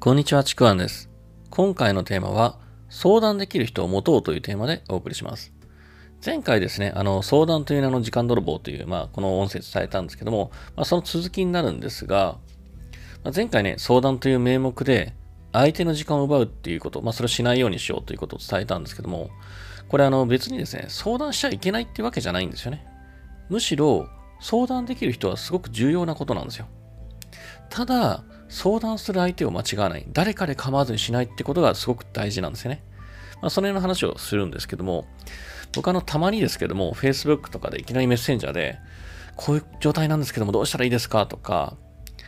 こんにちは、ちくわんです。今回のテーマは、相談できる人を持とうというテーマでお送りします。前回ですね、あの、相談という名の時間泥棒という、まあ、この音声伝えたんですけども、まあ、その続きになるんですが、まあ、前回ね、相談という名目で、相手の時間を奪うっていうこと、まあ、それをしないようにしようということを伝えたんですけども、これあの、別にですね、相談しちゃいけないってわけじゃないんですよね。むしろ、相談できる人はすごく重要なことなんですよ。ただ、相談する相手を間違わない。誰かで構わずにしないってことがすごく大事なんですよね。まあ、その辺の話をするんですけども、僕あの、たまにですけども、Facebook とかでいきなりメッセンジャーで、こういう状態なんですけども、どうしたらいいですか？とか、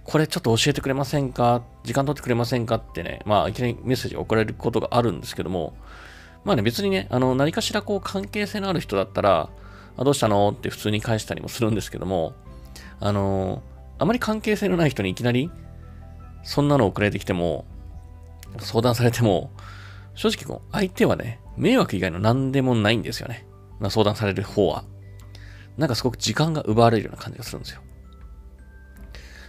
これちょっと教えてくれませんか？時間取ってくれませんか？ってね、まあ、いきなりメッセージ送られることがあるんですけども、まあね、別にね、あの、何かしらこう、関係性のある人だったら、あどうしたの？って普通に返したりもするんですけども、あの、あまり関係性のない人にいきなり、そんなの送られてきても、相談されても、正直こう、相手はね、迷惑以外の何でもないんですよね。まあ、相談される方は。なんかすごく時間が奪われるような感じがするんですよ。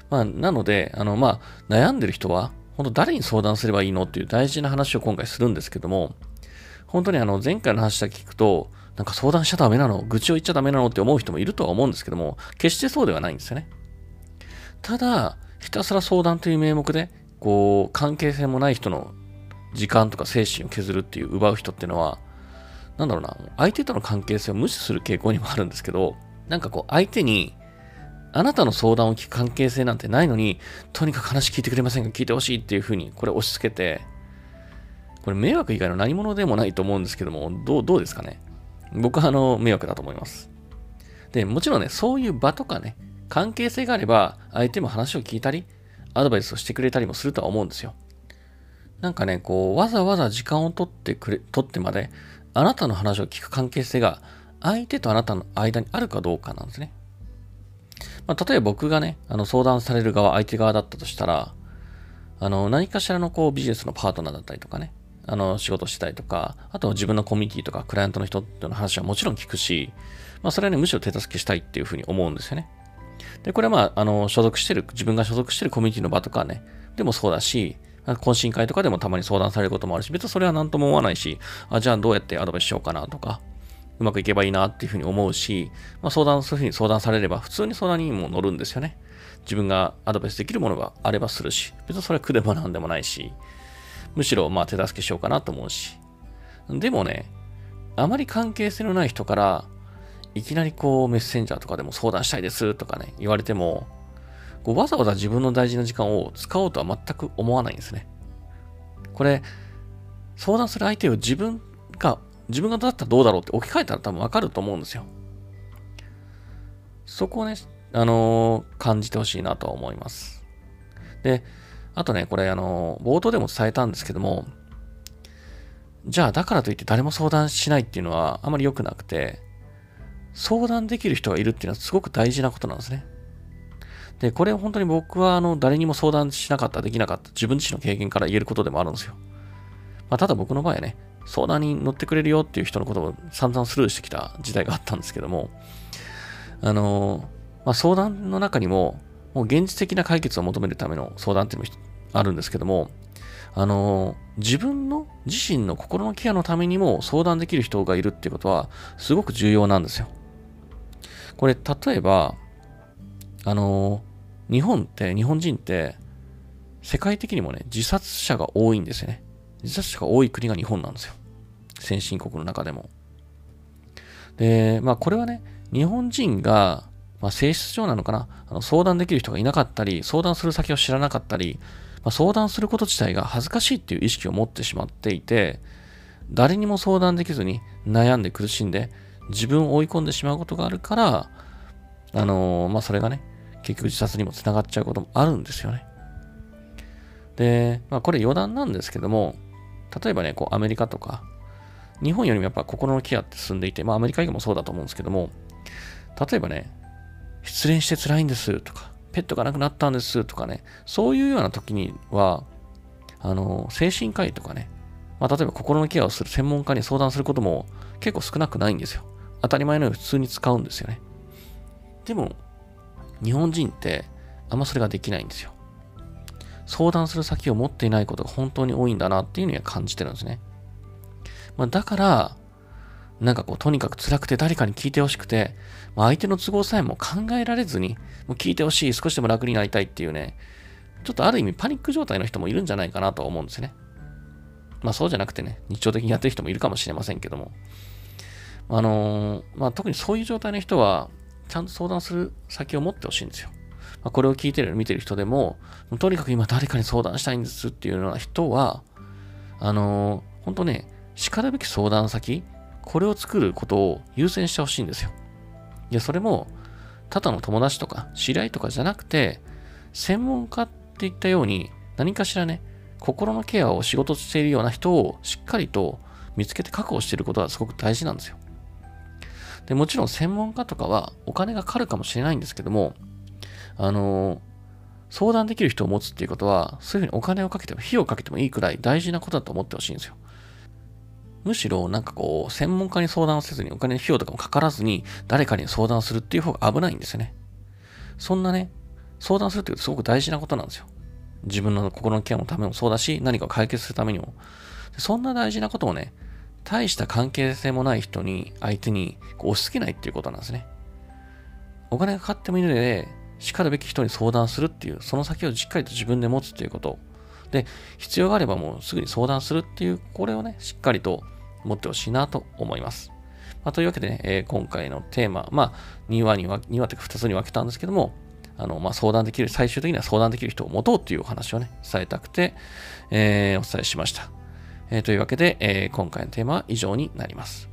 まあ、なので、あの、まあ、悩んでる人は、本当誰に相談すればいいのっていう大事な話を今回するんですけども、本当にあの、前回の話だけ聞くと、なんか相談しちゃダメなの愚痴を言っちゃダメなのって思う人もいるとは思うんですけども、決してそうではないんですよね。ただ、ひたすら相談という名目で、こう、関係性もない人の時間とか精神を削るっていう奪う人っていうのは、なんだろうな、相手との関係性を無視する傾向にもあるんですけど、なんかこう、相手に、あなたの相談を聞く関係性なんてないのに、とにかく話聞いてくれませんか？聞いてほしいっていうふうに、これ押し付けて、これ迷惑以外の何者でもないと思うんですけども、どう、どうですかね？僕はあの、迷惑だと思います。で、もちろんね、そういう場とかね、関係性があれば、相手も話を聞いたり、アドバイスをしてくれたりもするとは思うんですよ。なんかね、こう、わざわざ時間を取ってくれ、取ってまで、あなたの話を聞く関係性が、相手とあなたの間にあるかどうかなんですね。まあ、例えば僕がね、あの、相談される側、相手側だったとしたら、あの、何かしらのこう、ビジネスのパートナーだったりとかね、あの、仕事したりとか、あと自分のコミュニティとか、クライアントの人との話はもちろん聞くし、まあ、それはね、むしろ手助けしたいっていうふうに思うんですよね。で、これはまあ、あの、所属してる、自分が所属してるコミュニティの場とかね、でもそうだし、懇親会とかでもたまに相談されることもあるし、別にそれは何とも思わないし、あ、じゃあどうやってアドバイスしようかなとか、うまくいけばいいなっていうふうに思うし、まあ、相談、そういうふうに相談されれば、普通に相談にも乗るんですよね。自分がアドバイスできるものがあればするし、別にそれは苦でもなんでもないし、むしろまあ手助けしようかなと思うし。でもね、あまり関係性のない人から、いきなりこうメッセンジャーとかでも相談したいですとかね、言われても、こうわざわざ自分の大事な時間を使おうとは全く思わないんですね。これ、相談する相手を自分が、自分がだったらどうだろうって置き換えたら多分わかると思うんですよ。そこをね、あのー、感じてほしいなとは思います。で、あとね、これあのー、冒頭でも伝えたんですけども、じゃあだからといって誰も相談しないっていうのはあまり良くなくて、相談できる人がいるっていうのはすごく大事なことなんですね。で、これ本当に僕はあの誰にも相談しなかった、できなかった、自分自身の経験から言えることでもあるんですよ。まあ、ただ僕の場合はね、相談に乗ってくれるよっていう人のことを散々スルーしてきた時代があったんですけども、あのまあ、相談の中にも、もう現実的な解決を求めるための相談っていうのもあるんですけども、あの自分の自身の心のケアのためにも相談できる人がいるっていうことはすごく重要なんですよ。これ、例えば、あの日本って、日本人って、世界的にもね、自殺者が多いんですよね。自殺者が多い国が日本なんですよ。先進国の中でも。で、まあこれはね、日本人が、まあ、性質上なのかなあの相談できる人がいなかったり、相談する先を知らなかったり、まあ、相談すること自体が恥ずかしいっていう意識を持ってしまっていて、誰にも相談できずに悩んで苦しんで自分を追い込んでしまうことがあるから、あのー、まあ、それがね、結局自殺にもつながっちゃうこともあるんですよね。で、まあ、これ余談なんですけども、例えばね、こうアメリカとか、日本よりもやっぱ心のケアって進んでいて、まあアメリカ以外もそうだと思うんですけども、例えばね、失恋して辛いんですとか、ペットが亡くなったんですとかね、そういうような時には、あの、精神科医とかね、まあ、例えば心のケアをする専門家に相談することも結構少なくないんですよ。当たり前のように普通に使うんですよね。でも、日本人ってあんまそれができないんですよ。相談する先を持っていないことが本当に多いんだなっていうのは感じてるんですね。まあ、だから、なんかこう、とにかく辛くて誰かに聞いてほしくて、まあ、相手の都合さえも考えられずに、もう聞いてほしい、少しでも楽になりたいっていうね、ちょっとある意味パニック状態の人もいるんじゃないかなと思うんですね。まあそうじゃなくてね、日常的にやってる人もいるかもしれませんけども。あのー、まあ特にそういう状態の人は、ちゃんと相談する先を持ってほしいんですよ。まあ、これを聞いてる、見てる人でも、とにかく今誰かに相談したいんですっていうような人は、あのー、本当ね、叱るべき相談先、これを作ることを優先してほしいんですよ。いや、それも、ただの友達とか知り合いとかじゃなくて、専門家っていったように、何かしらね、心のケアを仕事しているような人をしっかりと見つけて確保していることはすごく大事なんですよ。で、もちろん専門家とかはお金がかかるかもしれないんですけども、あの相談できる人を持つっていうことは、そういうふうにお金をかけても、費用をかけてもいいくらい大事なことだと思ってほしいんですよ。むしろ、なんかこう、専門家に相談をせずに、お金の費用とかもかからずに、誰かに相談するっていう方が危ないんですよね。そんなね、相談するっていうすごく大事なことなんですよ。自分の心のケアのためもそうだし、何かを解決するためにも。そんな大事なことをね、大した関係性もない人に、相手に押し付けないっていうことなんですね。お金がかかってもいいので、叱るべき人に相談するっていう、その先をしっかりと自分で持つっていうこと。で、必要があればもうすぐに相談するっていう、これをね、しっかりと持ってほしいなと思います。まあ、というわけでね、えー、今回のテーマ、まあ、2話には、2話というか2つに分けたんですけども、あの、まあ、相談できる、最終的には相談できる人を持とうっていうお話をね、伝えたくて、えー、お伝えしました。えー、というわけで、えー、今回のテーマは以上になります。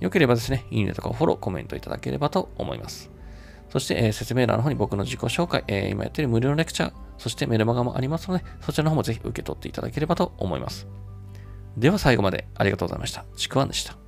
よければですね、いいねとかフォロー、コメントいただければと思います。そして、えー、説明欄の方に僕の自己紹介、えー、今やっている無料のレクチャー、そしてメルマガもありますので、そちらの方もぜひ受け取っていただければと思います。では最後までありがとうございました。ちくわんでした。